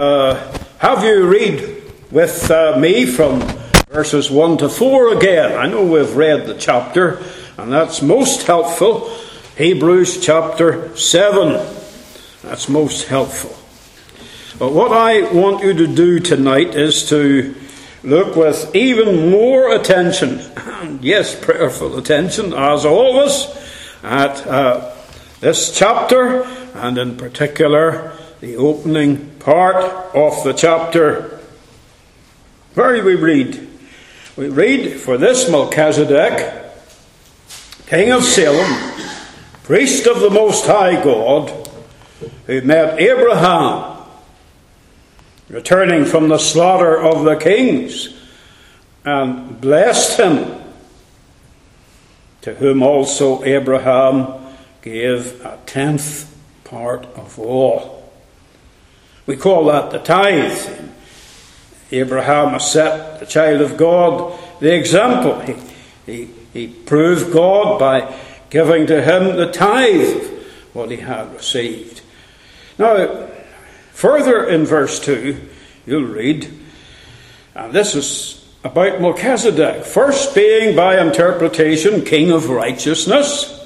Uh, have you read with uh, me from verses 1 to 4 again? I know we've read the chapter, and that's most helpful. Hebrews chapter 7. That's most helpful. But what I want you to do tonight is to look with even more attention, yes, prayerful attention, as always, at uh, this chapter, and in particular, the opening part of the chapter. Where do we read? We read, For this Melchizedek, king of Salem, priest of the Most High God, who met Abraham returning from the slaughter of the kings and blessed him, to whom also Abraham gave a tenth part of all. We call that the tithe. Abraham set the child of God the example. He, he, he proved God by giving to him the tithe what he had received. Now, further in verse 2, you'll read, and this is about Melchizedek, first being by interpretation king of righteousness,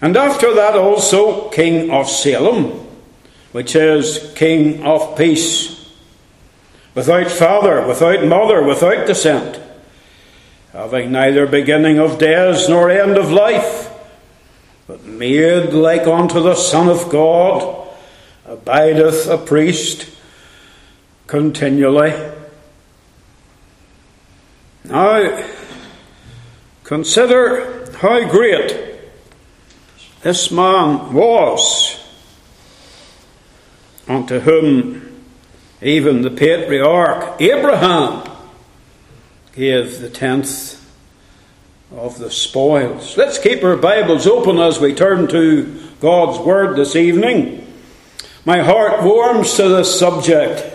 and after that also king of Salem which is King of peace, without father, without mother, without descent, having neither beginning of days nor end of life, but made like unto the Son of God, abideth a priest continually. Now, consider how great this man was unto whom even the patriarch Abraham gave the tenth of the spoils. Let's keep our Bibles open as we turn to God's Word this evening. My heart warms to this subject.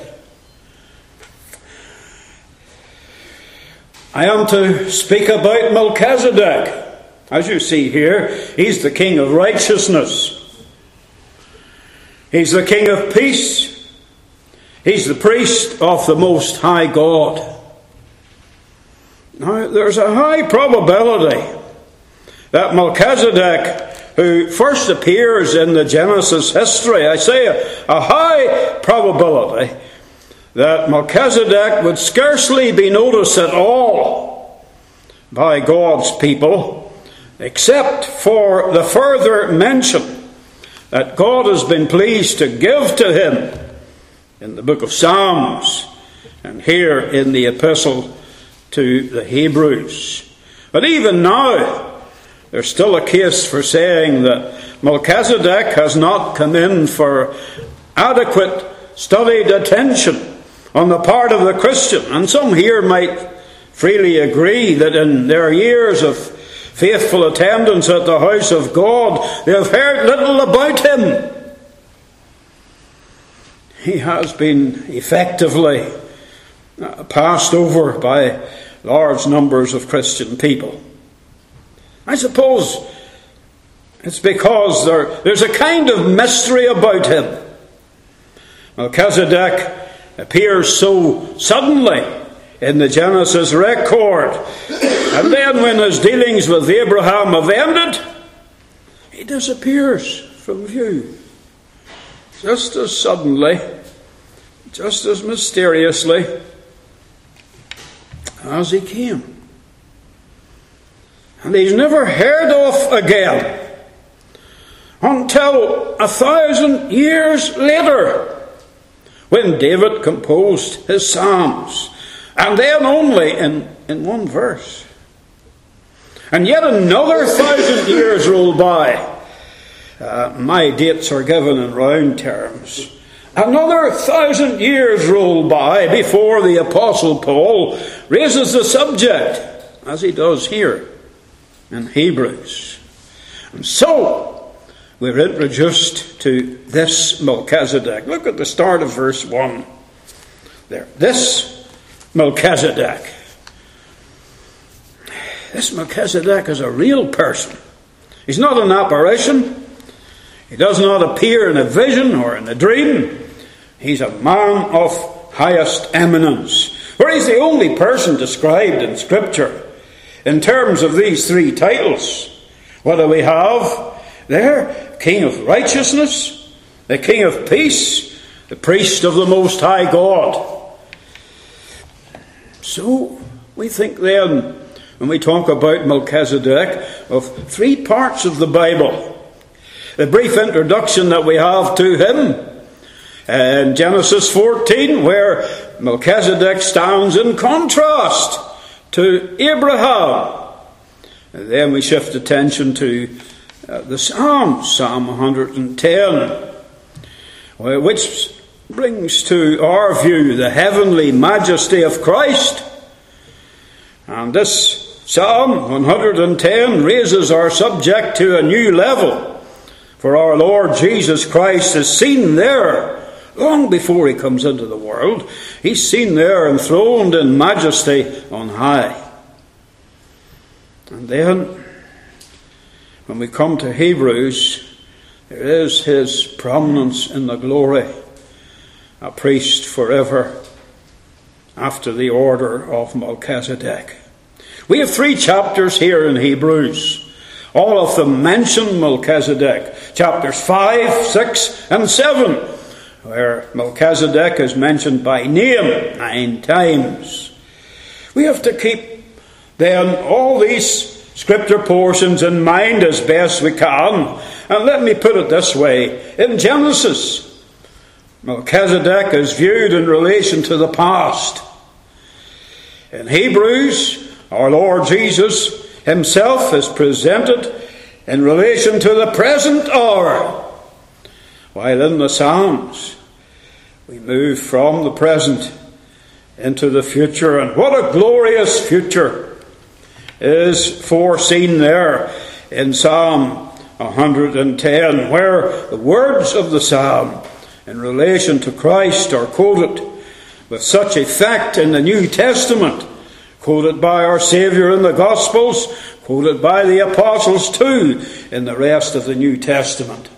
I am to speak about Melchizedek. As you see here, he's the king of righteousness. He's the King of peace. He's the priest of the Most High God. Now, there's a high probability that Melchizedek, who first appears in the Genesis history, I say a, a high probability that Melchizedek would scarcely be noticed at all by God's people, except for the further mention that God has been pleased to give to him in the book of Psalms and here in the epistle to the Hebrews. But even now, there's still a case for saying that Melchizedek has not come in for adequate studied attention on the part of the Christian. And some here might freely agree that in their years of faithful attendance at the house of God, they have heard little about him. He has been effectively uh, passed over by large numbers of Christian people. I suppose it's because there, there's a kind of mystery about him. Melchizedek appears so suddenly in the Genesis record and then, when his dealings with Abraham have ended, he disappears from view. Just as suddenly, just as mysteriously as he came. And he's never heard of again until a thousand years later when David composed his Psalms. And then only in, in one verse. And yet another thousand years roll by. Uh, my dates are given in round terms. Another thousand years roll by before the Apostle Paul raises the subject, as he does here in Hebrews. And so, we're introduced to this Melchizedek. Look at the start of verse 1 there. This Melchizedek. This Melchizedek is a real person. He's not an apparition. He does not appear in a vision or in a dream. He's a man of highest eminence. For he's the only person described in Scripture in terms of these three titles. What do we have there? King of righteousness, the King of peace, the priest of the Most High God. So, we think then, when we talk about Melchizedek, of three parts of the Bible. The brief introduction that we have to him in Genesis 14, where Melchizedek stands in contrast to Abraham. And then we shift attention to uh, the Psalms, Psalm 110, which brings to our view the heavenly majesty of Christ. And this Psalm 110 raises our subject to a new level. For our Lord Jesus Christ is seen there long before he comes into the world. He's seen there enthroned in majesty on high. And then, when we come to Hebrews, there is his prominence in the glory, a priest forever after the order of Melchizedek. We have three chapters here in Hebrews. All of them mention Melchizedek. Chapters 5, 6, and 7, where Melchizedek is mentioned by name nine times. We have to keep then all these scripture portions in mind as best we can. And let me put it this way in Genesis, Melchizedek is viewed in relation to the past. In Hebrews, our Lord Jesus himself is presented in relation to the present hour. While in the Psalms, we move from the present into the future, and what a glorious future is foreseen there in Psalm 110, where the words of the psalm in relation to Christ are quoted with such effect in the New Testament, quoted by our Saviour in the Gospels, quoted by the Apostles too in the rest of the New Testament.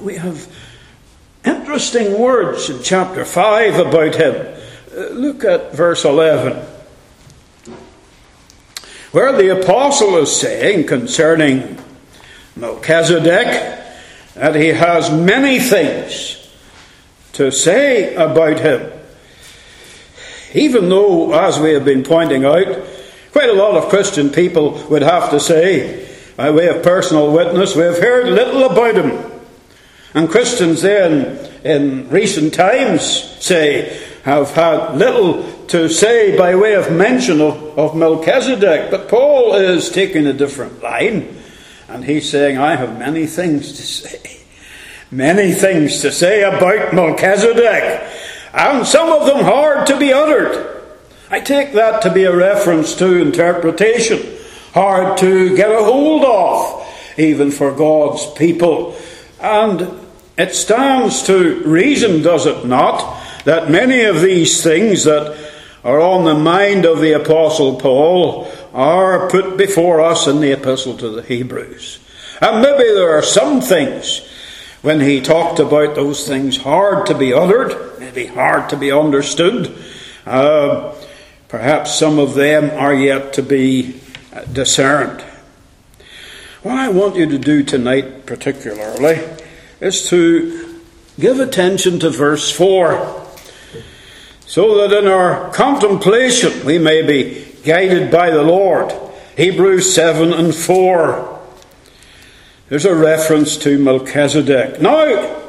We have interesting words in chapter 5 about him. Uh, look at verse 11, where the Apostle is saying concerning Melchizedek that he has many things to say about him. Even though, as we have been pointing out, quite a lot of Christian people would have to say, by way of personal witness, we have heard little about him. And Christians then, in recent times, say, have had little to say by way of mention of, of Melchizedek. But Paul is taking a different line. And he's saying, I have many things to say. Many things to say about Melchizedek. And some of them hard to be uttered. I take that to be a reference to interpretation. Hard to get a hold of, even for God's people. And it stands to reason, does it not, that many of these things that are on the mind of the Apostle Paul are put before us in the Epistle to the Hebrews. And maybe there are some things when he talked about those things hard to be uttered, maybe hard to be understood. Uh, perhaps some of them are yet to be discerned. What I want you to do tonight, particularly, is to give attention to verse 4 so that in our contemplation we may be guided by the Lord. Hebrews 7 and 4. There's a reference to Melchizedek. Now,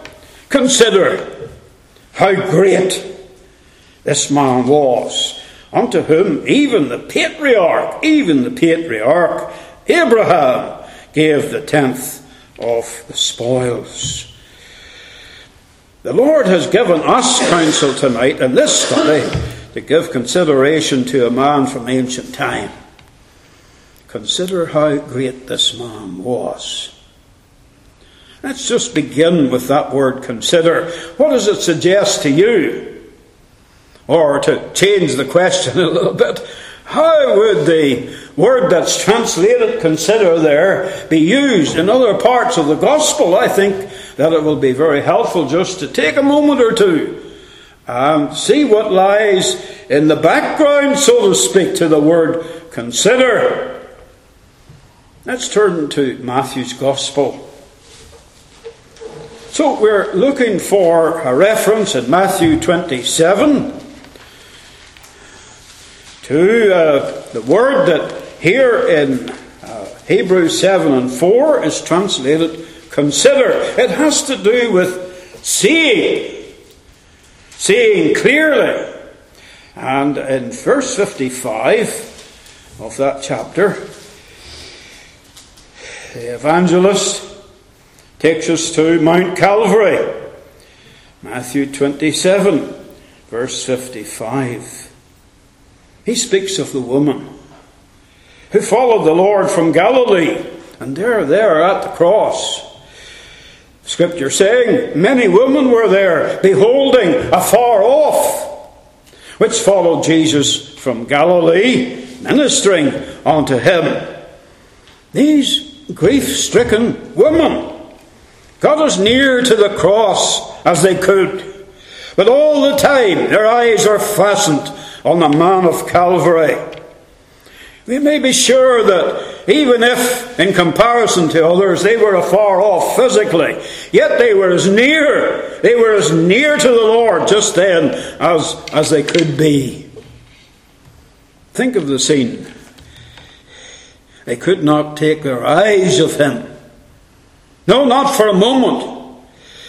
consider how great this man was, unto whom even the patriarch, even the patriarch Abraham, gave the tenth of the spoils. The Lord has given us counsel tonight in this study to give consideration to a man from ancient time. Consider how great this man was. Let's just begin with that word consider. What does it suggest to you? Or to change the question a little bit, how would the word that's translated consider there be used in other parts of the gospel? I think that it will be very helpful just to take a moment or two and see what lies in the background, so to speak, to the word consider. Let's turn to Matthew's Gospel. So we're looking for a reference in Matthew 27 to uh, the word that here in uh, Hebrews 7 and 4 is translated consider. It has to do with seeing, seeing clearly. And in verse 55 of that chapter, the evangelist takes us to Mount Calvary. Matthew 27, verse 55. He speaks of the woman who followed the Lord from Galilee, and they're there at the cross. Scripture saying, Many women were there, beholding afar off, which followed Jesus from Galilee, ministering unto him. These grief stricken women got as near to the cross as they could, but all the time their eyes are fastened on the man of Calvary. We may be sure that even if, in comparison to others, they were afar off physically, yet they were as near, they were as near to the Lord just then as, as they could be. Think of the scene. They could not take their eyes off him. No, not for a moment.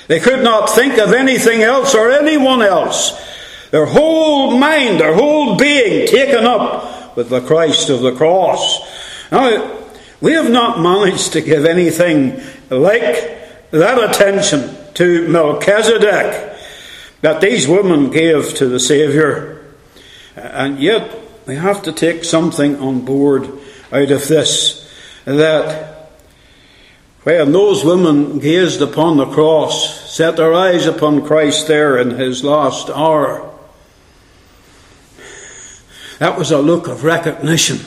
They could not think of anything else or anyone else their whole mind, their whole being taken up with the Christ of the cross. Now, we have not managed to give anything like that attention to Melchizedek that these women gave to the Saviour. And yet, we have to take something on board out of this that when those women gazed upon the cross, set their eyes upon Christ there in his last hour, that was a look of recognition.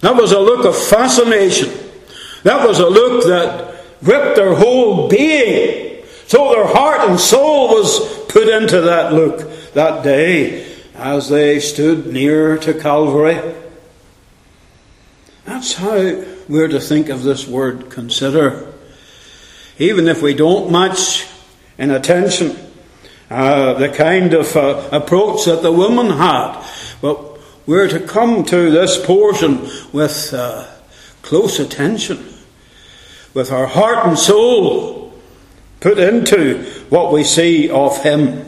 That was a look of fascination. That was a look that gripped their whole being. So their heart and soul was put into that look that day as they stood near to Calvary. That's how we're to think of this word consider. Even if we don't match in attention uh, the kind of uh, approach that the woman had. But we're to come to this portion with uh, close attention, with our heart and soul put into what we see of him.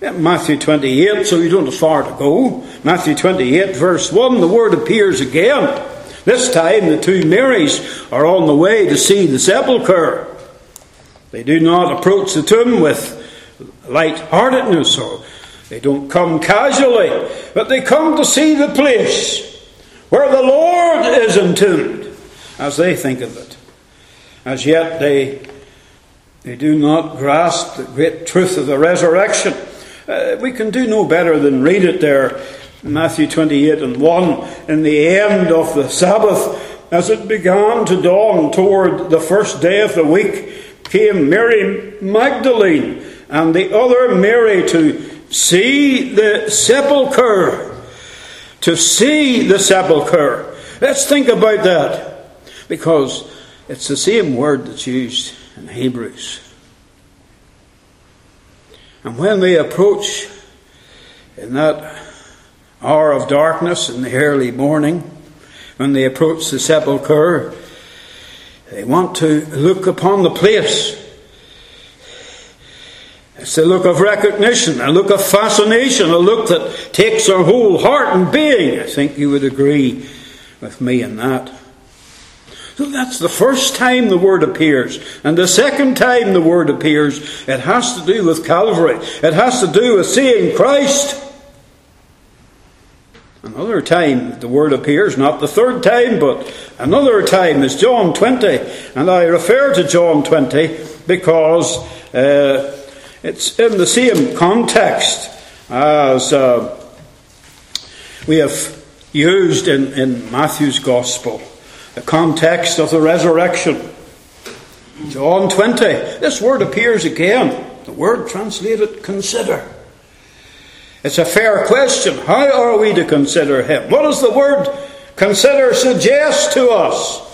Matthew 28, so you don't have far to go. Matthew 28, verse 1, the word appears again. This time the two Marys are on the way to see the sepulchre. They do not approach the tomb with light-heartedness or they don't come casually, but they come to see the place where the Lord is entombed, as they think of it. As yet they, they do not grasp the great truth of the resurrection. Uh, we can do no better than read it there, Matthew 28 and 1, in the end of the Sabbath, as it began to dawn toward the first day of the week, came Mary Magdalene and the other Mary to see the sepulchre. To see the sepulchre. Let's think about that. Because it's the same word that's used in Hebrews. And when they approach in that hour of darkness in the early morning, when they approach the sepulchre, they want to look upon the place it's a look of recognition, a look of fascination, a look that takes our whole heart and being. I think you would agree with me in that. So that's the first time the word appears. And the second time the word appears, it has to do with Calvary. It has to do with seeing Christ. Another time the word appears, not the third time, but another time is John 20. And I refer to John 20 because uh, it's in the same context as uh, we have used in, in Matthew's Gospel, the context of the resurrection. John 20. This word appears again. The word translated consider. It's a fair question. How are we to consider him? What does the word consider suggest to us?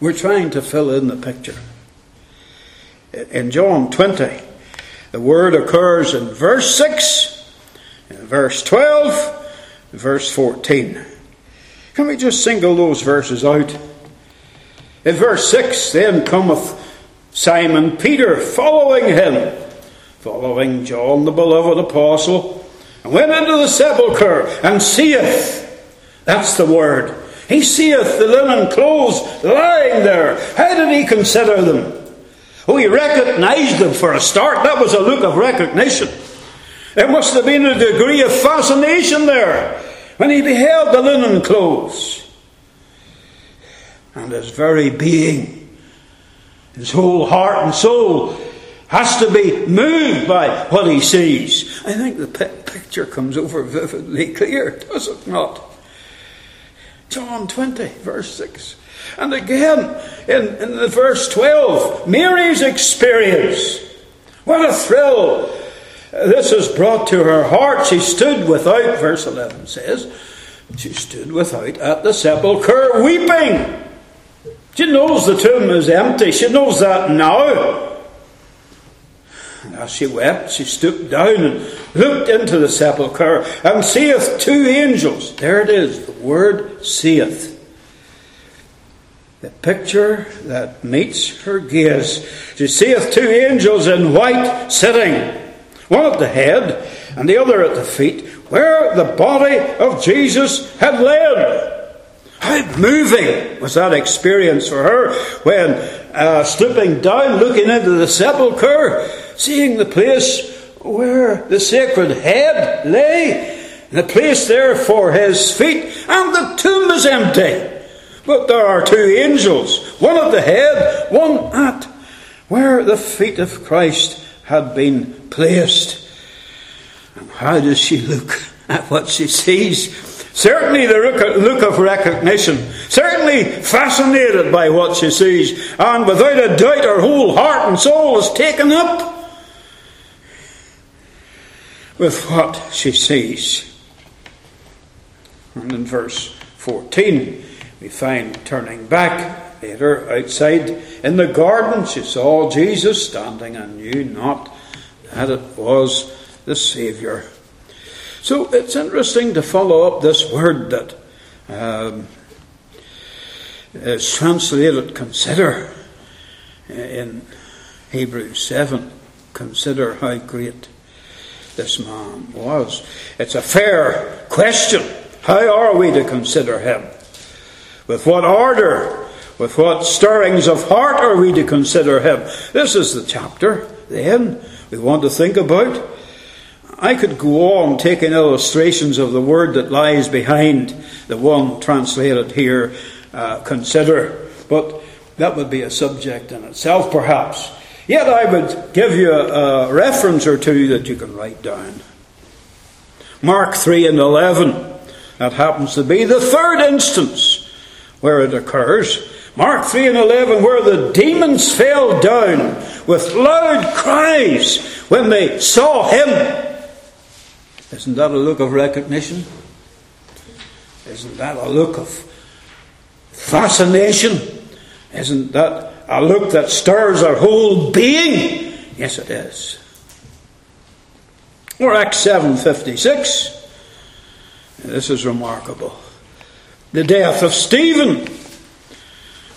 We're trying to fill in the picture. In John 20, the word occurs in verse 6, in verse 12, verse 14. Can we just single those verses out? In verse 6, then cometh Simon Peter following him, following John the beloved apostle, and went into the sepulchre and seeth. That's the word. He seeth the linen clothes lying there. How did he consider them? Oh, he recognized them for a start. That was a look of recognition. There must have been a degree of fascination there when he beheld the linen clothes. And his very being, his whole heart and soul, has to be moved by what he sees. I think the picture comes over vividly clear, does it not? John 20, verse 6. And again, in, in the verse 12, Mary's experience. What a thrill this has brought to her heart. She stood without, verse 11 says, she stood without at the sepulchre weeping. She knows the tomb is empty. She knows that now. And as she wept, she stooped down and looked into the sepulchre and seeth two angels. There it is, the word seeth. The picture that meets her gaze. She seeth two angels in white sitting, one at the head and the other at the feet, where the body of Jesus had lain. How moving was that experience for her when, uh, stooping down, looking into the sepulchre, seeing the place where the sacred head lay, the place there for his feet, and the tomb is empty. But there are two angels, one at the head, one at where the feet of Christ had been placed. How does she look at what she sees? Certainly the look of recognition, certainly fascinated by what she sees, and without a doubt her whole heart and soul is taken up with what she sees. And in verse 14, we find turning back later outside in the garden, she saw Jesus standing and knew not that it was the Saviour. So it's interesting to follow up this word that um, is translated consider in Hebrews 7. Consider how great this man was. It's a fair question. How are we to consider him? With what order? With what stirrings of heart are we to consider him? This is the chapter, then, we want to think about. I could go on taking illustrations of the word that lies behind the one translated here, uh, consider, but that would be a subject in itself, perhaps. Yet I would give you a, a reference or two that you can write down. Mark 3 and 11. That happens to be the third instance where it occurs. Mark 3 and 11, where the demons fell down with loud cries when they saw him. Isn't that a look of recognition? Isn't that a look of fascination? Isn't that a look that stirs our whole being? Yes, it is. Or Acts 7.56. This is remarkable. The death of Stephen.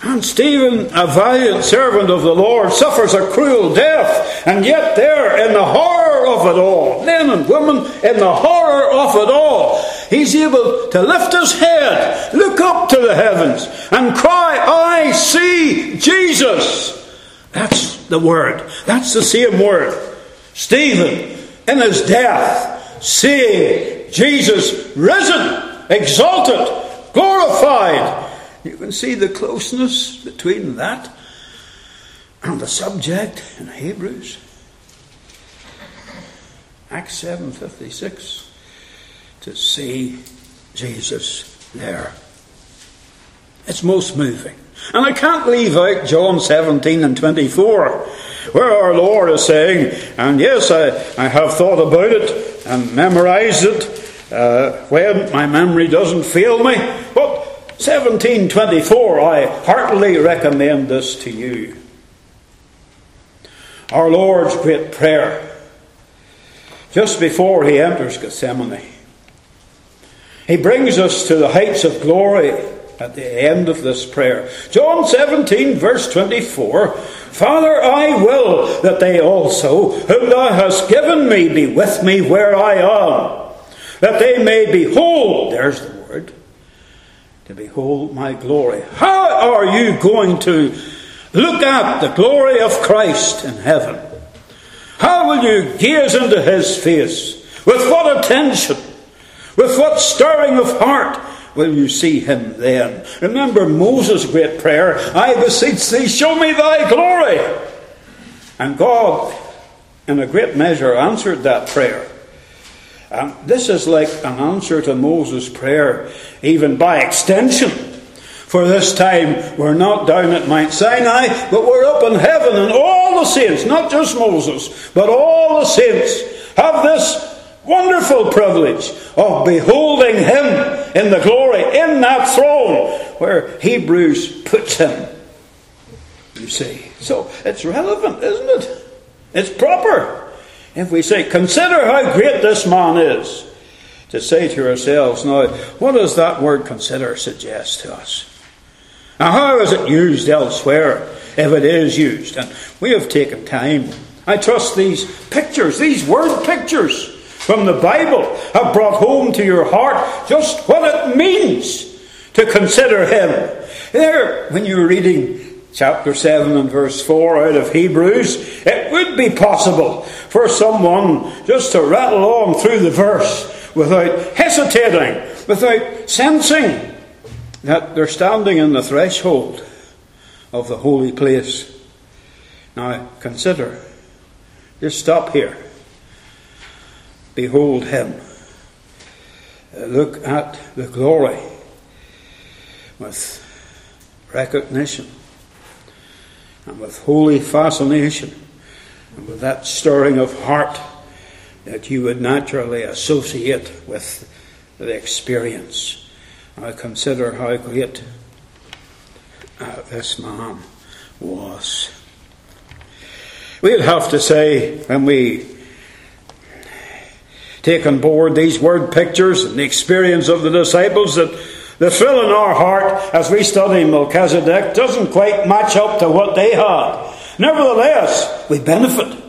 And Stephen, a valiant servant of the Lord, suffers a cruel death, and yet there, in the horror of it all, men and women, in the horror of it all, he's able to lift his head, look up to the heavens, and cry, I see Jesus. That's the word. That's the same word. Stephen, in his death, seeing Jesus risen, exalted, glorified you can see the closeness between that and the subject in Hebrews. Acts 7:56 to see Jesus there. It's most moving. And I can't leave out John 17 and 24, where our Lord is saying, and yes, I, I have thought about it and memorized it uh, when my memory doesn't fail me, but 1724, I heartily recommend this to you. Our Lord's great prayer, just before he enters Gethsemane. He brings us to the heights of glory at the end of this prayer. John 17, verse 24 Father, I will that they also, whom thou hast given me, be with me where I am, that they may behold, there's the word, to behold my glory. How are you going to look at the glory of Christ in heaven? How will you gaze into his face? With what attention? With what stirring of heart will you see him then? Remember Moses' great prayer I beseech thee, show me thy glory. And God, in a great measure, answered that prayer. And this is like an answer to Moses' prayer, even by extension. For this time, we're not down at Mount Sinai, but we're up in heaven, and all the saints, not just Moses, but all the saints, have this wonderful privilege of beholding him in the glory, in that throne where Hebrews puts him. You see. So it's relevant, isn't it? It's proper. If we say, consider how great this man is, to say to ourselves, now, what does that word consider suggest to us? Now, how is it used elsewhere, if it is used? And we have taken time. I trust these pictures, these word pictures from the Bible, have brought home to your heart just what it means to consider Him. There, when you're reading chapter 7 and verse 4 out of Hebrews, it would be possible for someone just to rattle on through the verse without hesitating, without sensing that they're standing in the threshold of the holy place. Now, consider. Just stop here. Behold him. Look at the glory with recognition and with holy fascination and with that stirring of heart that you would naturally associate with the experience. I consider how great uh, this man was. We'd have to say, when we take on board these word pictures and the experience of the disciples, that the thrill in our heart as we study Melchizedek doesn't quite match up to what they had. Nevertheless, we benefit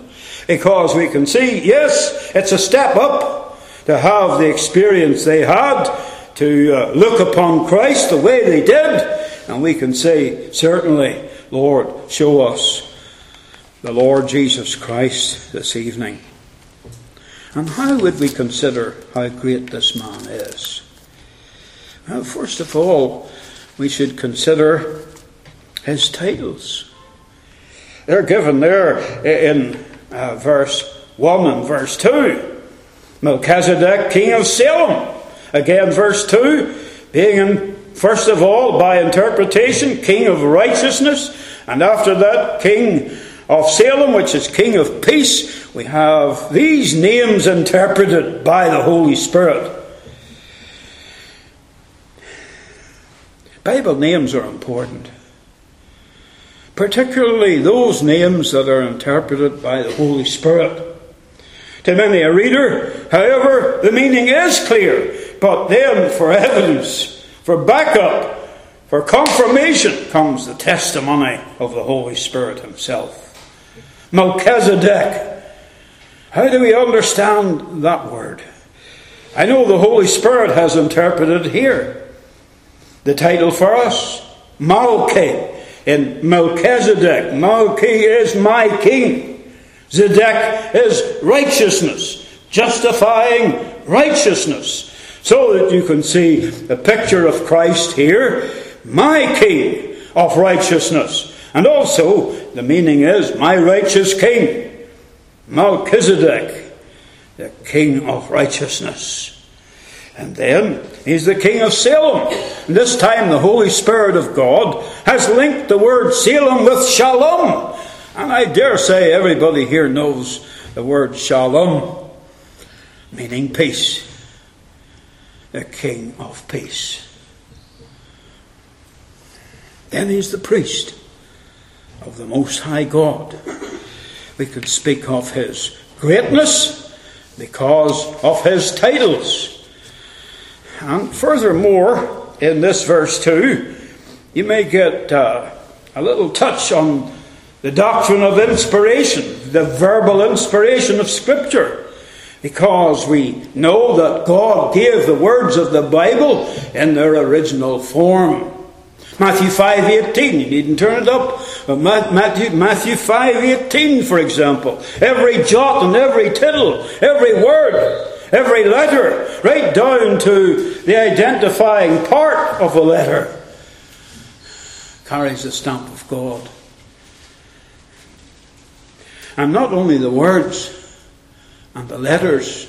because we can see, yes, it's a step up to have the experience they had, to uh, look upon Christ the way they did, and we can say, certainly, Lord, show us the Lord Jesus Christ this evening. And how would we consider how great this man is? Well, first of all, we should consider his titles. They're given there in uh, verse 1 and verse 2. Melchizedek, king of Salem. Again, verse 2, being in, first of all, by interpretation, king of righteousness, and after that, king of Salem, which is king of peace. We have these names interpreted by the Holy Spirit. Bible names are important, particularly those names that are interpreted by the Holy Spirit. To many a reader, however, the meaning is clear, but then for evidence, for backup, for confirmation comes the testimony of the Holy Spirit Himself. Melchizedek. How do we understand that word? I know the Holy Spirit has interpreted here the title for us, Malki, in Melchizedek. Malki is my king. Zedek is righteousness, justifying righteousness. So that you can see the picture of Christ here, my king of righteousness. And also, the meaning is, my righteous king. Melchizedek, the king of righteousness. And then he's the king of Salem. And this time the Holy Spirit of God has linked the word Salem with Shalom. And I dare say everybody here knows the word Shalom, meaning peace. The King of Peace. Then he's the priest of the Most High God. We could speak of his greatness because of his titles. And furthermore, in this verse 2, you may get uh, a little touch on the doctrine of inspiration, the verbal inspiration of Scripture, because we know that God gave the words of the Bible in their original form. Matthew 5.18, you needn't turn it up. Matthew, Matthew 5.18, for example. Every jot and every tittle, every word, every letter, right down to the identifying part of a letter, carries the stamp of God. And not only the words and the letters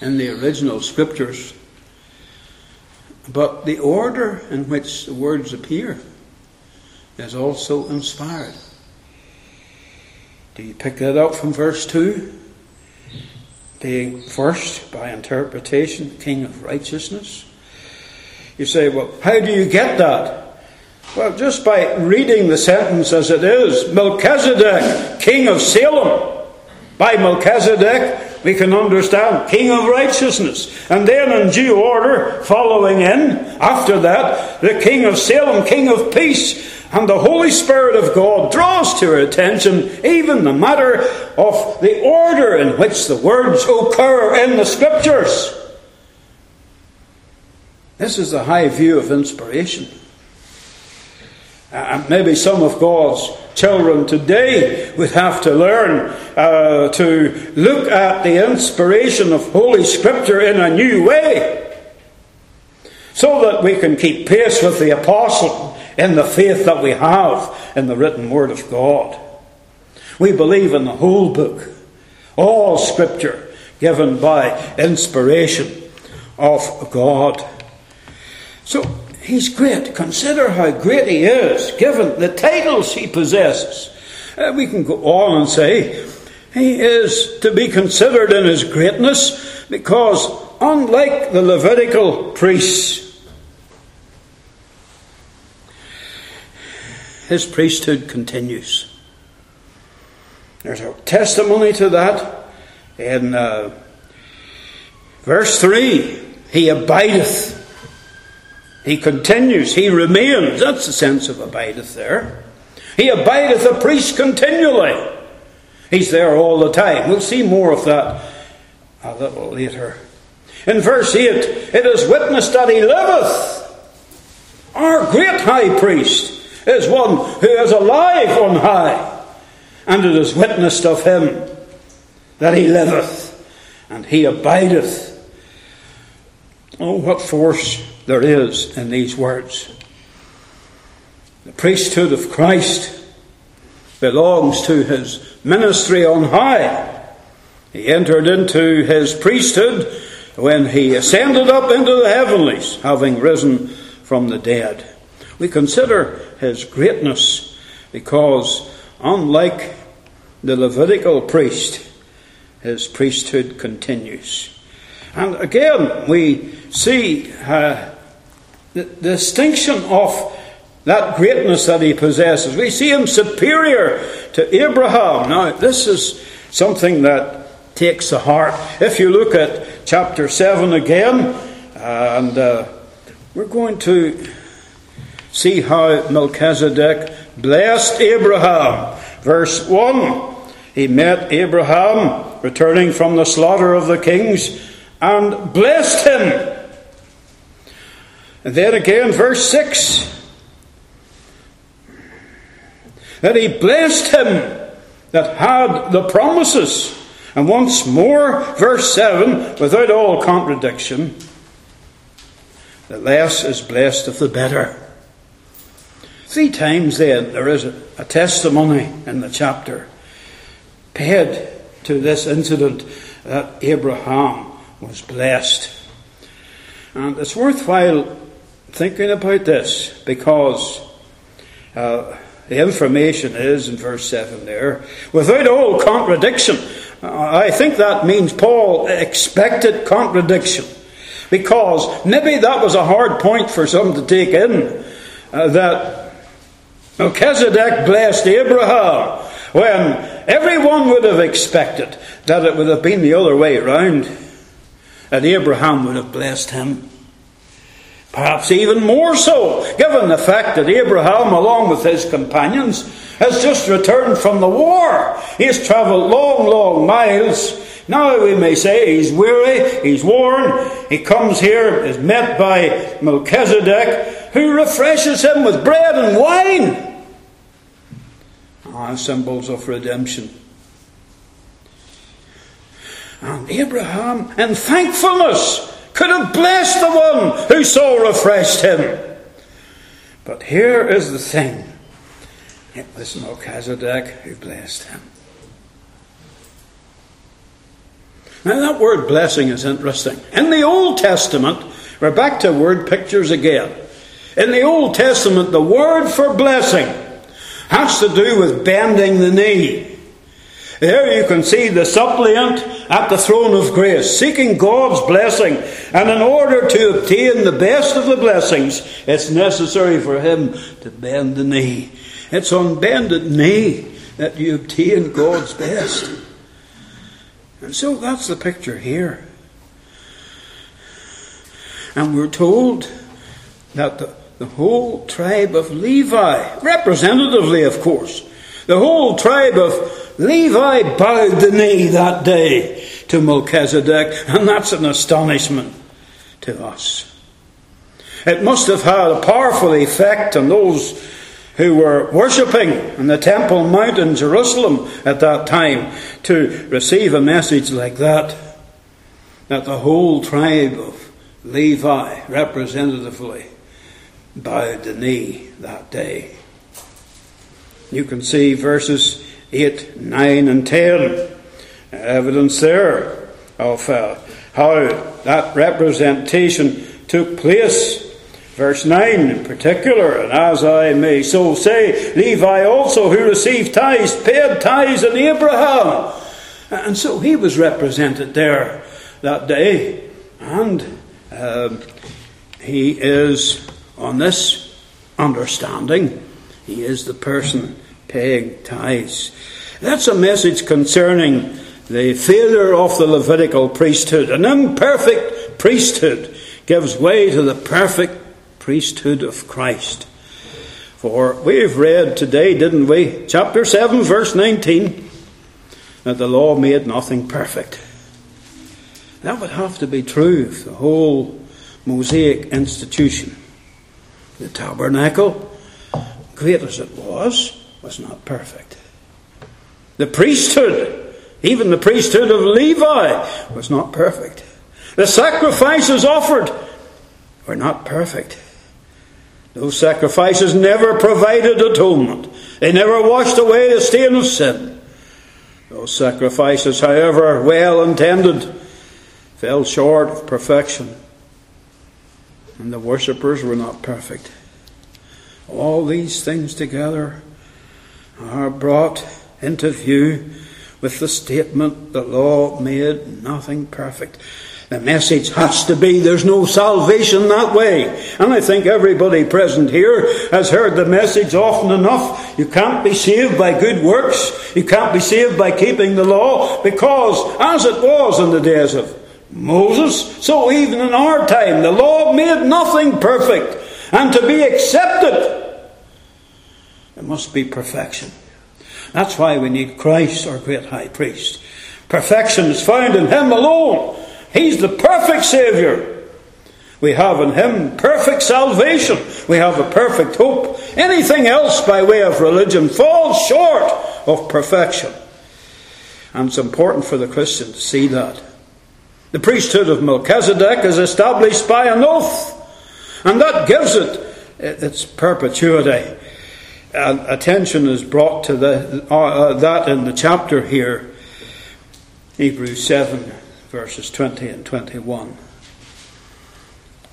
in the original scriptures, but the order in which the words appear is also inspired. Do you pick that up from verse 2? Being first, by interpretation, King of righteousness. You say, well, how do you get that? Well, just by reading the sentence as it is Melchizedek, King of Salem. By Melchizedek, we can understand King of Righteousness. And then, in due order, following in, after that, the King of Salem, King of Peace. And the Holy Spirit of God draws to our attention even the matter of the order in which the words occur in the Scriptures. This is the high view of inspiration. And maybe some of God's children today would have to learn uh, to look at the inspiration of Holy Scripture in a new way so that we can keep pace with the apostle in the faith that we have in the written Word of God. We believe in the whole book, all Scripture given by inspiration of God. So, He's great. Consider how great he is, given the titles he possesses. Uh, we can go on and say he is to be considered in his greatness because, unlike the Levitical priests, his priesthood continues. There's a testimony to that in uh, verse 3 He abideth he continues, he remains. That's the sense of abideth there. He abideth a priest continually. He's there all the time. We'll see more of that a little later. In verse 8, it is witnessed that he liveth. Our great high priest is one who is alive on high, and it is witnessed of him that he liveth, and he abideth. Oh, what force there is in these words. The priesthood of Christ belongs to his ministry on high. He entered into his priesthood when he ascended up into the heavenlies, having risen from the dead. We consider his greatness because, unlike the Levitical priest, his priesthood continues. And again, we see uh, the, distinction of that greatness that he possesses. We see him superior to Abraham. Now, this is something that takes the heart. If you look at chapter 7 again, and uh, we're going to see how Melchizedek blessed Abraham. Verse 1 He met Abraham returning from the slaughter of the kings and blessed him. And then again, verse 6 that he blessed him that had the promises. And once more, verse 7, without all contradiction, the less is blessed of the better. Three times then there is a, testimony in the chapter paid to this incident that Abraham was blessed. And it's worthwhile thinking about this because Uh, the information is in verse 7 there, without all contradiction. I think that means Paul expected contradiction. Because maybe that was a hard point for some to take in. Uh, that Melchizedek blessed Abraham when everyone would have expected that it would have been the other way around. That Abraham would have blessed him. Perhaps even more so, given the fact that Abraham, along with his companions, has just returned from the war. He's travelled long, long miles. Now we may say he's weary, he's worn. He comes here, is met by Melchizedek, who refreshes him with bread and wine. Ah, symbols of redemption. And Abraham, in thankfulness, could have blessed the one who so refreshed him. But here is the thing it was Melchizedek who blessed him. Now, that word blessing is interesting. In the Old Testament, we're back to word pictures again. In the Old Testament, the word for blessing has to do with bending the knee. There you can see the suppliant at the throne of grace, seeking God's blessing. And in order to obtain the best of the blessings, it's necessary for him to bend the knee. It's on bended knee that you obtain God's best. And so that's the picture here. And we're told that the, the whole tribe of Levi, representatively, of course, the whole tribe of Levi bowed the knee that day to Melchizedek, and that's an astonishment to us. It must have had a powerful effect on those who were worshipping in the Temple Mount in Jerusalem at that time to receive a message like that. That the whole tribe of Levi, representatively, bowed the knee that day. You can see verses 8, 9, and 10. Evidence there of uh, how that representation took place. Verse 9 in particular, and as I may so say, Levi also, who received tithes, paid tithes in Abraham. And so he was represented there that day. And um, he is, on this understanding, he is the person paying tithes. That's a message concerning the failure of the Levitical priesthood. An imperfect priesthood gives way to the perfect priesthood of Christ. For we've read today, didn't we? Chapter 7, verse 19, that the law made nothing perfect. That would have to be true of the whole Mosaic institution. The tabernacle, great as it was, was not perfect. The priesthood, even the priesthood of Levi, was not perfect. The sacrifices offered were not perfect. Those sacrifices never provided atonement. They never washed away the stain of sin. Those sacrifices, however well intended, fell short of perfection. And the worshippers were not perfect. All these things together are brought into view with the statement the law made nothing perfect. The message has to be there's no salvation that way. And I think everybody present here has heard the message often enough. You can't be saved by good works. You can't be saved by keeping the law because as it was in the days of Moses, so even in our time, the law made nothing perfect. And to be accepted, it must be perfection. That's why we need Christ, our great high priest. Perfection is found in Him alone. He's the perfect Saviour. We have in Him perfect salvation. We have a perfect hope. Anything else by way of religion falls short of perfection. And it's important for the Christian to see that. The priesthood of Melchizedek is established by an oath, and that gives it its perpetuity. And attention is brought to the, uh, that in the chapter here, Hebrews 7 verses 20 and 21.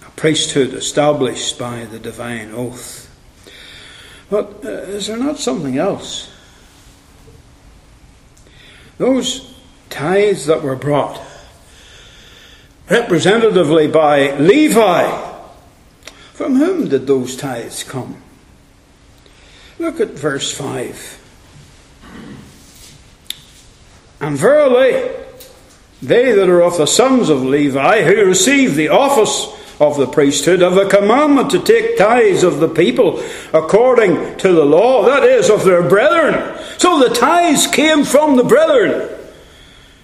A priesthood established by the divine oath. But uh, is there not something else? Those tithes that were brought, representatively by Levi, from whom did those tithes come? Look at verse 5. And verily, they that are of the sons of Levi, who receive the office of the priesthood, have a commandment to take tithes of the people according to the law, that is, of their brethren. So the tithes came from the brethren.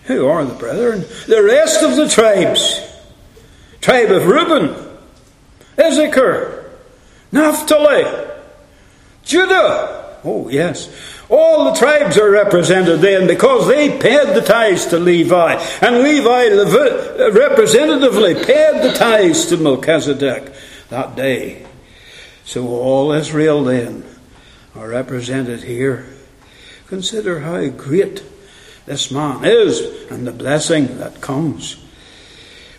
Who are the brethren? The rest of the tribes. Tribe of Reuben, Issachar, Naphtali, Judah. Oh, yes. All the tribes are represented then because they paid the tithes to Levi. And Levi representatively paid the tithes to Melchizedek that day. So all Israel then are represented here. Consider how great this man is and the blessing that comes.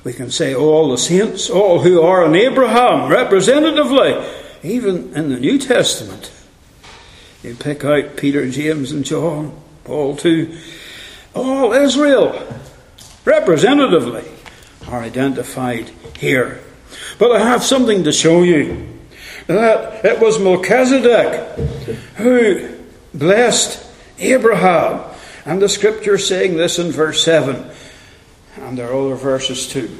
We can say all the saints, all who are in Abraham, representatively, even in the New Testament. You pick out Peter, James, and John, Paul too. All Israel, representatively, are identified here. But I have something to show you. That it was Melchizedek who blessed Abraham. And the scripture saying this in verse 7, and there are other verses too.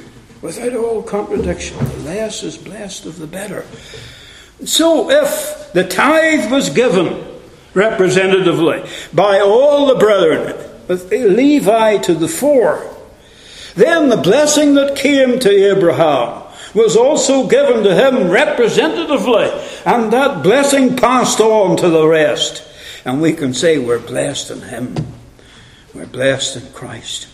Without all contradiction, the less is blessed of the better. So if the tithe was given representatively by all the brethren, with Levi to the fore. Then the blessing that came to Abraham was also given to him representatively, and that blessing passed on to the rest. And we can say we're blessed in him. We're blessed in Christ.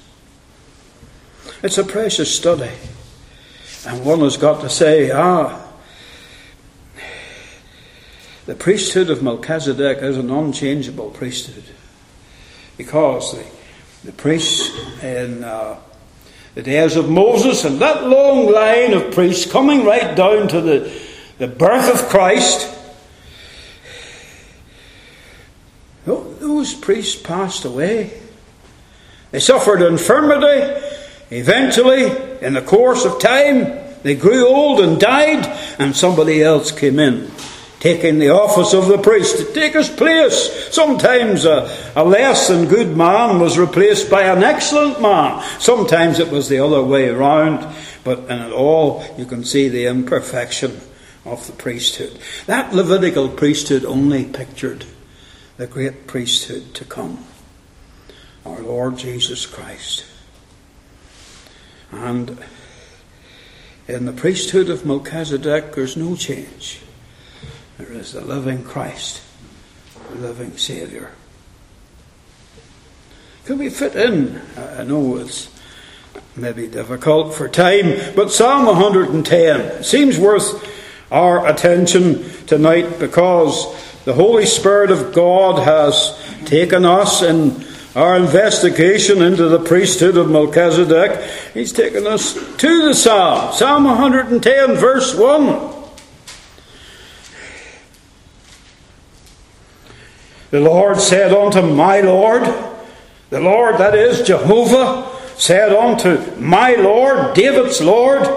It's a precious study. And one has got to say, ah, the priesthood of Melchizedek is an unchangeable priesthood because the, the priests in uh, the days of Moses and that long line of priests coming right down to the, the birth of Christ, those priests passed away. They suffered infirmity. Eventually, in the course of time, they grew old and died, and somebody else came in taking the office of the priest to take his place. Sometimes a, a, less than good man was replaced by an excellent man. Sometimes it was the other way around. But in it all, you can see the imperfection of the priesthood. That Levitical priesthood only pictured the great priesthood to come, our Lord Jesus Christ. And in the priesthood of Melchizedek, there's no change. There is the living Christ, the living Saviour. Can we fit in? I know it's maybe difficult for time, but Psalm 110 seems worth our attention tonight because the Holy Spirit of God has taken us in our investigation into the priesthood of Melchizedek. He's taken us to the Psalm, Psalm 110, verse 1. The Lord said unto my Lord, the Lord that is Jehovah, said unto my Lord, David's Lord,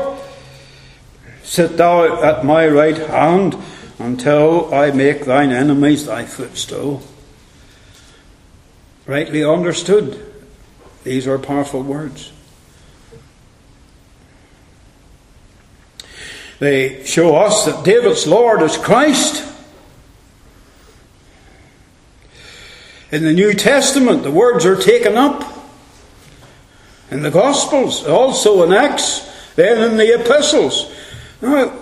Sit thou at my right hand until I make thine enemies thy footstool. Rightly understood, these are powerful words. They show us that David's Lord is Christ. In the New Testament, the words are taken up. In the Gospels, also in Acts, then in the Epistles. Now,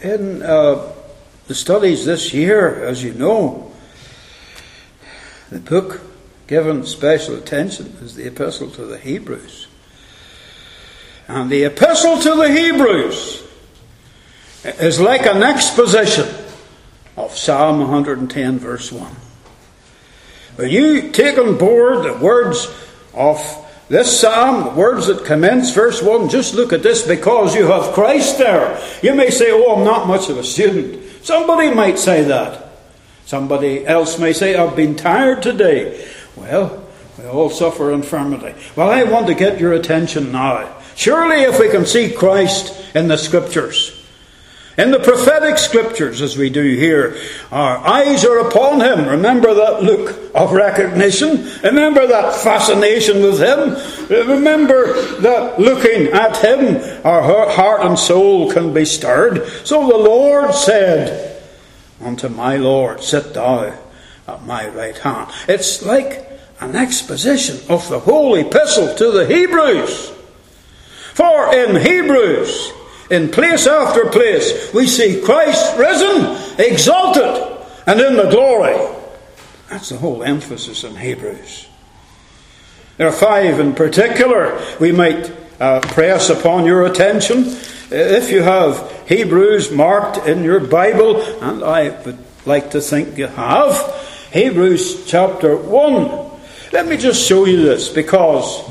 in uh, the studies this year, as you know, the book given special attention is the Epistle to the Hebrews. And the Epistle to the Hebrews is like an exposition of Psalm 110, verse 1. When you take on board the words of this psalm, the words that commence verse 1, just look at this because you have Christ there. You may say, Oh, I'm not much of a student. Somebody might say that. Somebody else may say, I've been tired today. Well, we all suffer infirmity. Well, I want to get your attention now. Surely, if we can see Christ in the Scriptures, in the prophetic scriptures, as we do here, our eyes are upon him. Remember that look of recognition. Remember that fascination with him. Remember that looking at him, our heart and soul can be stirred. So the Lord said unto my Lord, Sit thou at my right hand. It's like an exposition of the whole epistle to the Hebrews. For in Hebrews, in place after place, we see Christ risen, exalted, and in the glory. That's the whole emphasis in Hebrews. There are five in particular we might uh, press upon your attention. If you have Hebrews marked in your Bible, and I would like to think you have, Hebrews chapter 1. Let me just show you this because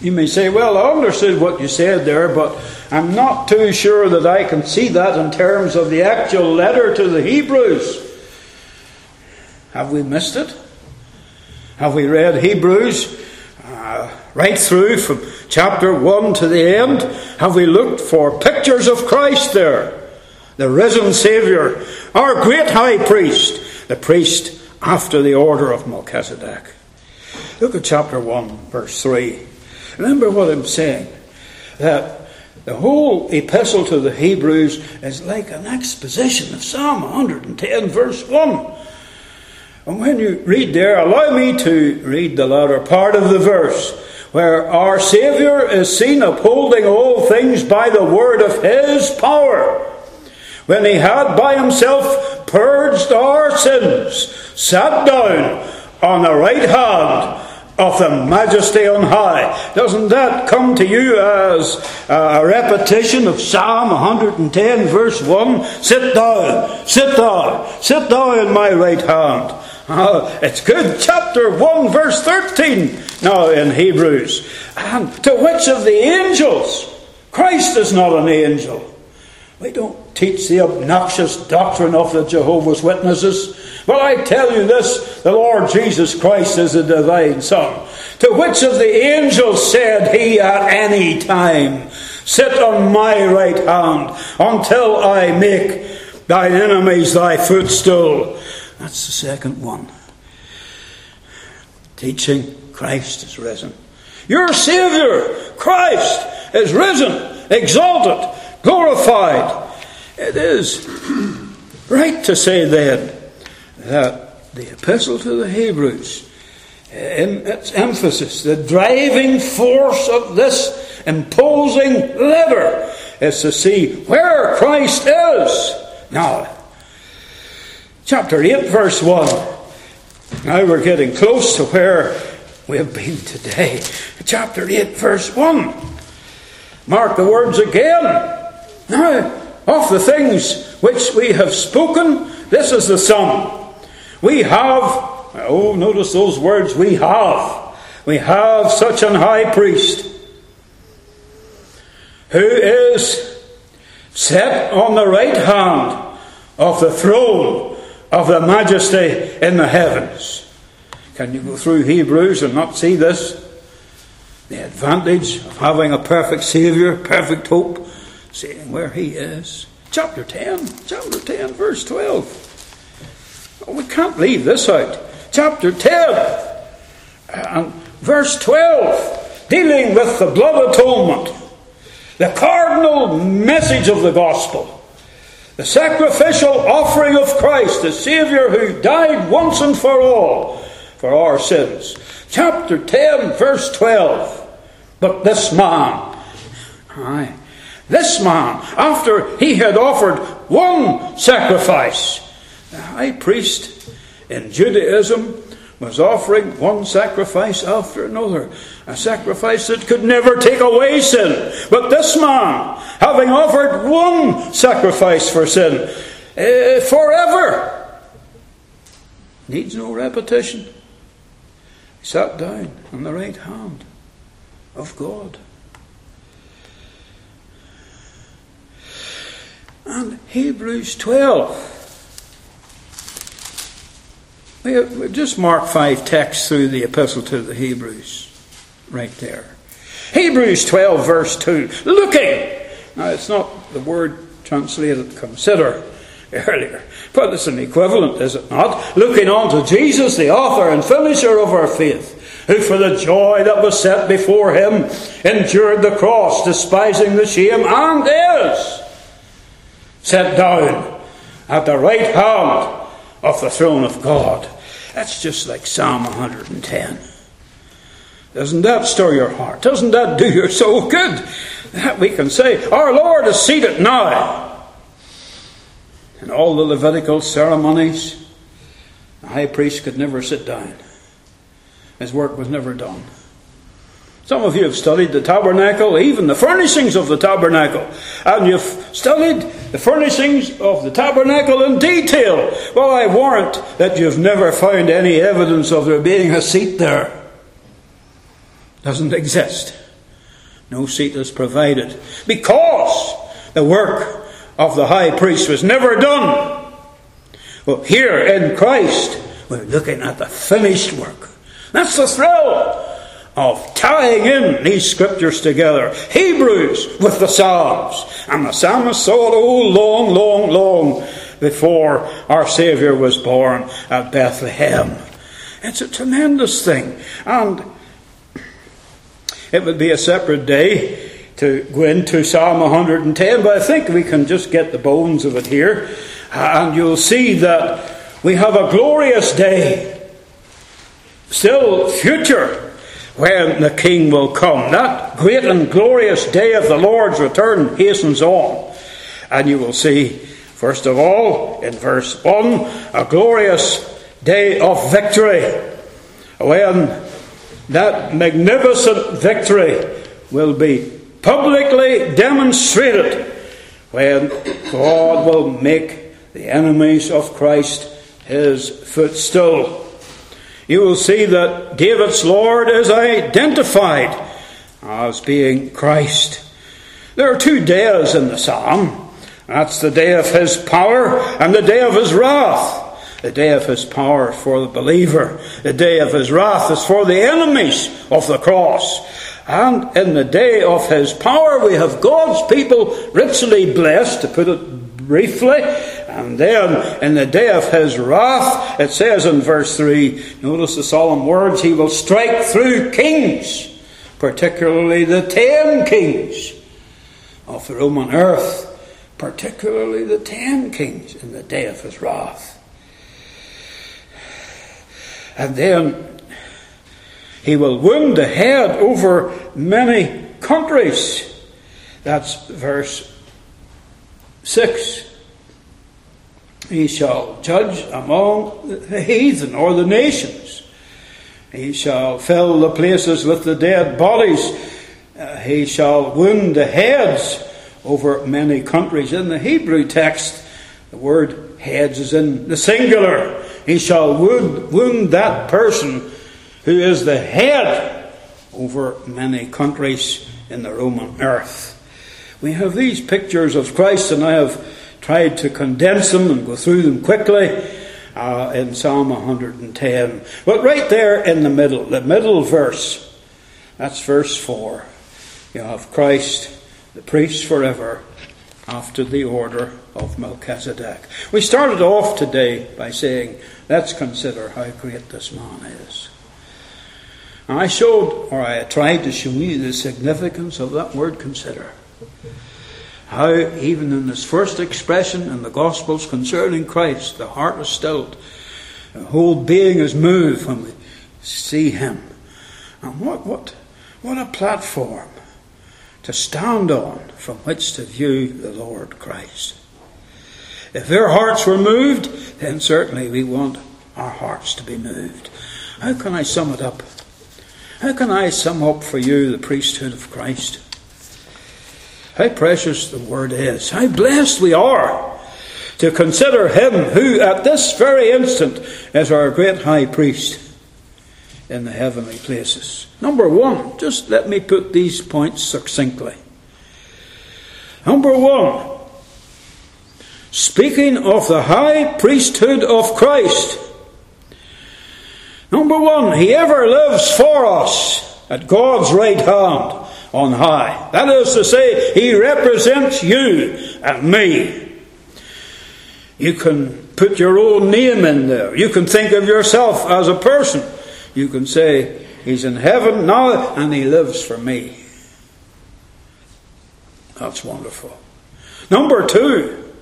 you may say, Well, I understood what you said there, but I'm not too sure that I can see that in terms of the actual letter to the Hebrews. Have we missed it? Have we read Hebrews uh, right through from chapter 1 to the end? Have we looked for pictures of Christ there? The risen Saviour, our great high priest, the priest after the order of Melchizedek. Look at chapter 1, verse 3. Remember what I'm saying that the whole epistle to the Hebrews is like an exposition of Psalm 110, verse 1. And when you read there, allow me to read the latter part of the verse, where our Saviour is seen upholding all things by the word of His power. When He had by Himself purged our sins, sat down on the right hand of the majesty on high. Doesn't that come to you as a repetition of Psalm 110, verse 1? Sit down, sit down, sit down in my right hand. Uh, it's good. Chapter 1, verse 13 now in Hebrews. And to which of the angels? Christ is not an angel. We don't teach the obnoxious doctrine of the Jehovah's Witnesses. But I tell you this the Lord Jesus Christ is the divine Son. To which of the angels said he at any time, Sit on my right hand until I make thine enemies thy footstool? That's the second one. Teaching Christ is risen. Your Saviour, Christ, is risen, exalted, glorified. It is right to say then that the Epistle to the Hebrews, in its emphasis, the driving force of this imposing letter, is to see where Christ is. Now, chapter 8, verse 1. Now we're getting close to where we have been today. Chapter 8, verse 1. Mark the words again. Now, of the things which we have spoken, this is the sum. We have, oh, notice those words, we have. We have such an high priest who is set on the right hand of the throne of the majesty in the heavens. Can you go through Hebrews and not see this? The advantage of having a perfect Saviour, perfect hope, seeing where he is. Chapter 10, chapter 10, verse 12. Oh, we can't leave this out. Chapter 10 and verse 12, dealing with the blood atonement, the cardinal message of the gospel. The sacrificial offering of Christ, the Saviour who died once and for all for our sins. Chapter 10, verse 12. But this man, aye, this man, after he had offered one sacrifice, the high priest in Judaism was offering one sacrifice after another, a sacrifice that could never take away sin. But this man, having offered one sacrifice for sin uh, forever, needs no repetition. He sat down on the right hand of God. And Hebrews 12 We just mark five texts through the epistle to the Hebrews, right there. Hebrews 12, verse 2. Looking. Now, it's not the word translated consider earlier, but it's an equivalent, is it not? Looking on to Jesus, the author and finisher of our faith, who for the joy that was set before him endured the cross, despising the shame, and is set down at the right hand of the throne of God. That's just like Psalm 110. Doesn't that stir your heart? Doesn't that do your soul good? That we can say, Our Lord is seated now. In all the Levitical ceremonies, the high priest could never sit down. His work was never done. Some of you have studied the tabernacle, even the furnishings of the tabernacle, and you've studied the furnishings of the tabernacle in detail. Well, I warrant that you've never found any evidence of there being a seat there. Doesn't exist. No seat is provided because the work of the high priest was never done. Well, here in Christ, we're looking at the finished work. That's the thrill of tying in these scriptures together. Hebrews with the Psalms. And the psalmist saw it all long, long, long before our Saviour was born at Bethlehem. It's a tremendous thing. And it would be a separate day to go into Psalm 110, but I think we can just get the bones of it here. And you'll see that we have a glorious day, still future, when the King will come. That great and glorious day of the Lord's return hastens on. And you will see, first of all, in verse 1, a glorious day of victory. When that magnificent victory will be publicly demonstrated when God will make the enemies of Christ his footstool you will see that David's Lord is identified as being Christ. There are two days in the psalm. That's the day of his power and the day of his wrath. The day of his power for the believer. The day of his wrath is for the enemies of the cross. And in the day of his power, we have God's people richly blessed, to put it briefly, and then in the day of his wrath, it says in verse 3, notice the solemn words, he will strike through kings, particularly the ten kings of the Roman earth, particularly the ten kings in the day of his wrath. And then he will wound the head over many countries. That's verse 6. He shall judge among the heathen or the nations. He shall fill the places with the dead bodies. Uh, he shall wound the heads over many countries. In the Hebrew text, the word heads is in the singular. He shall wound, wound that person who is the head over many countries in the Roman earth. We have these pictures of Christ, and I have tried to condense them and go through them quickly uh, in Psalm 110. But right there in the middle, the middle verse, that's verse 4. You have Christ, the priest forever, after the order of Melchizedek. We started off today by saying, let's consider how great this man is. I showed, or I tried to show you the significance of that word consider how even in this first expression in the Gospels concerning Christ, the heart is stilled, the whole being is moved when we see Him. And what, what, what a platform to stand on from which to view the Lord Christ. If their hearts were moved, then certainly we want our hearts to be moved. How can I sum it up? How can I sum up for you the priesthood of Christ? How precious the word is. How blessed we are to consider him who at this very instant is our great high priest in the heavenly places. Number one, just let me put these points succinctly. Number one, speaking of the high priesthood of Christ, Number one, he ever lives for us at God's right hand on high. That is to say, he represents you and me. You can put your own name in there. You can think of yourself as a person. You can say, He's in heaven now and He lives for me. That's wonderful. Number two,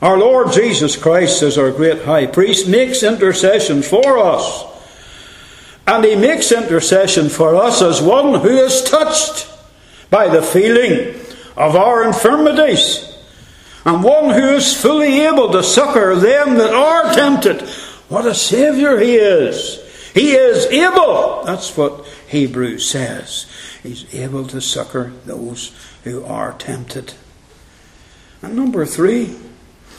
our Lord Jesus Christ, as our great high priest, makes intercession for us. And He makes intercession for us as one who is touched by the feeling of our infirmities and one who is fully able to succor them that are tempted. What a Saviour He is! He is able. That's what Hebrews says. He's able to succor those who are tempted. And number three.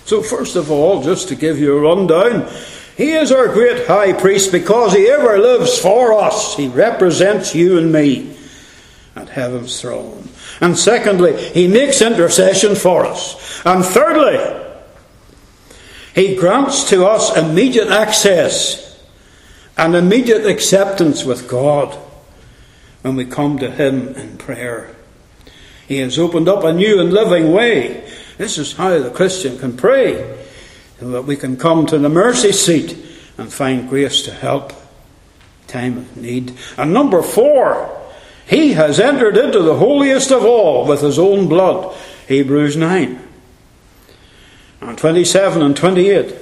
So, first of all, just to give you a rundown, He is our great high priest because He ever lives for us. He represents you and me at heaven's throne. And secondly, He makes intercession for us. And thirdly, He grants to us immediate access and immediate acceptance with God when we come to Him in prayer. He has opened up a new and living way. This is how the Christian can pray, so that we can come to the mercy seat and find grace to help time of need. And number four, he has entered into the holiest of all with his own blood. Hebrews 9. And 27 and 28.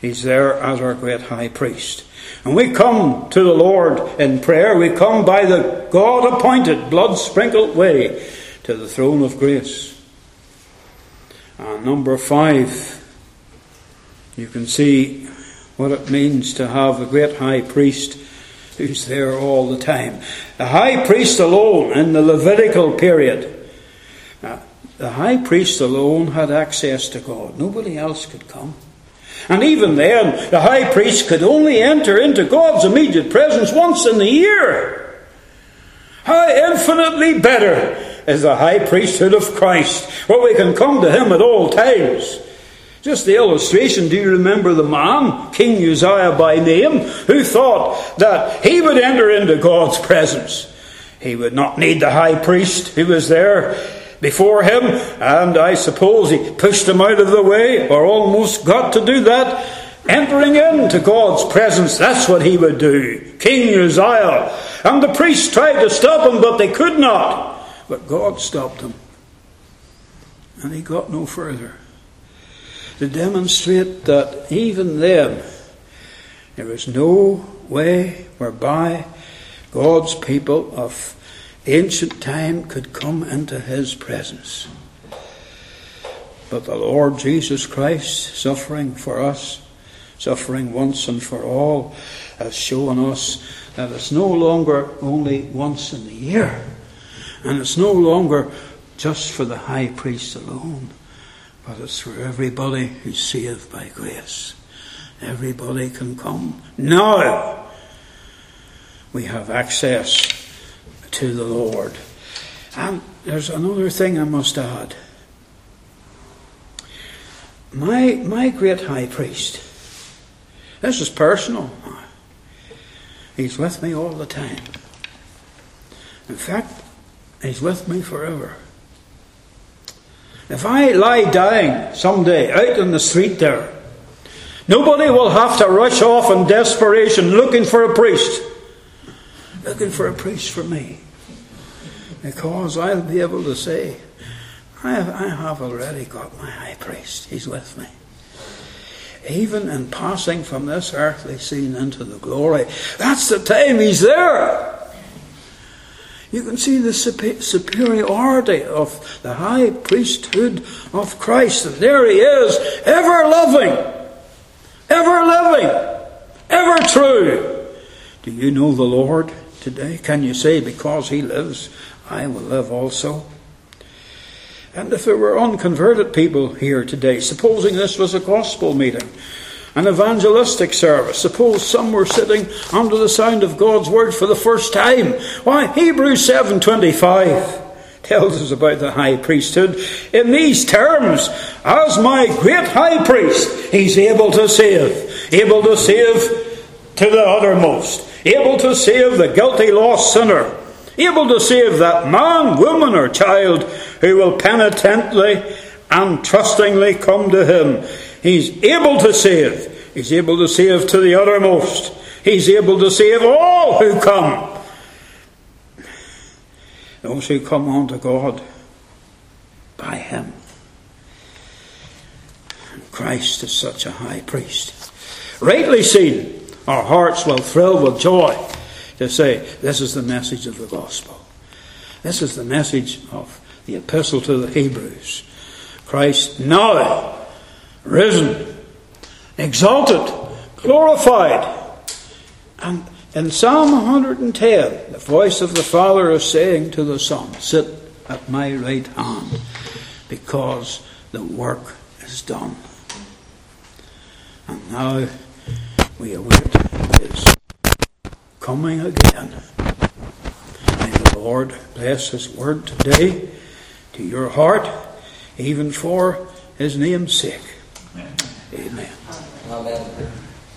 He's there as our great high priest. And we come to the Lord in prayer. We come by the God appointed, blood sprinkled way to the throne of grace. And number five, you can see what it means to have a great high priest who's there all the time. The high priest alone in the Levitical period, the high priest alone had access to God. Nobody else could come. And even then, the high priest could only enter into God's immediate presence once in the year. How infinitely better is the high priesthood of Christ, where we can come to him at all times. Just the illustration, do you remember the man, King Uzziah by name, who thought that he would enter into God's presence? He would not need the high priest who was there before him, and I suppose he pushed him out of the way, or almost got to do that. Entering into God's presence, that's what he would do. King Uzziah. And the priests tried to stop him, but they could not. But God stopped him. And he got no further to demonstrate that even then there was no way whereby God's people of ancient time could come into his presence. But the Lord Jesus Christ, suffering for us, suffering once and for all, has shown us that it's no longer only once in the year, and it's no longer just for the high priest alone, but it's for everybody who's saved by grace. Everybody can come. Now we have access to the Lord. And there's another thing I must add. My, my great high priest, this is personal. He's with me all the time. In fact, he's with me forever. If I lie dying someday out in the street there, nobody will have to rush off in desperation looking for a priest. Looking for a priest for me. Because I'll be able to say, I have, I have already got my high priest. He's with me. Even in passing from this earthly scene into the glory, that's the time he's there. You can see the superiority of the high priesthood of Christ. And there he is, ever loving, ever living, ever true. Do you know the Lord today? Can you say, because he lives, I will live also? And if there were unconverted people here today, supposing this was a gospel meeting, an evangelistic service. Suppose some were sitting under the sound of God's word for the first time. Why, Hebrews 7:25 tells us about the high priesthood in these terms. As my great high priest, he's able to save. Able to save to the uttermost, able to save the guilty lost sinner, able to save that man, woman, or child who will penitently and trustingly come to him. He's able to save. He's able to save to the uttermost. He's able to save all who come. Those who come unto God by Him. Christ is such a high priest. Rightly seen, our hearts will thrill with joy to say, This is the message of the gospel. This is the message of the epistle to the Hebrews. Christ now risen, exalted, glorified. And in Psalm 110, the voice of the Father is saying to the Son, Sit at my right hand, because the work is done. And now we await his coming again. May the Lord bless his word today to your heart, even for his name's sake. Amen. Amen.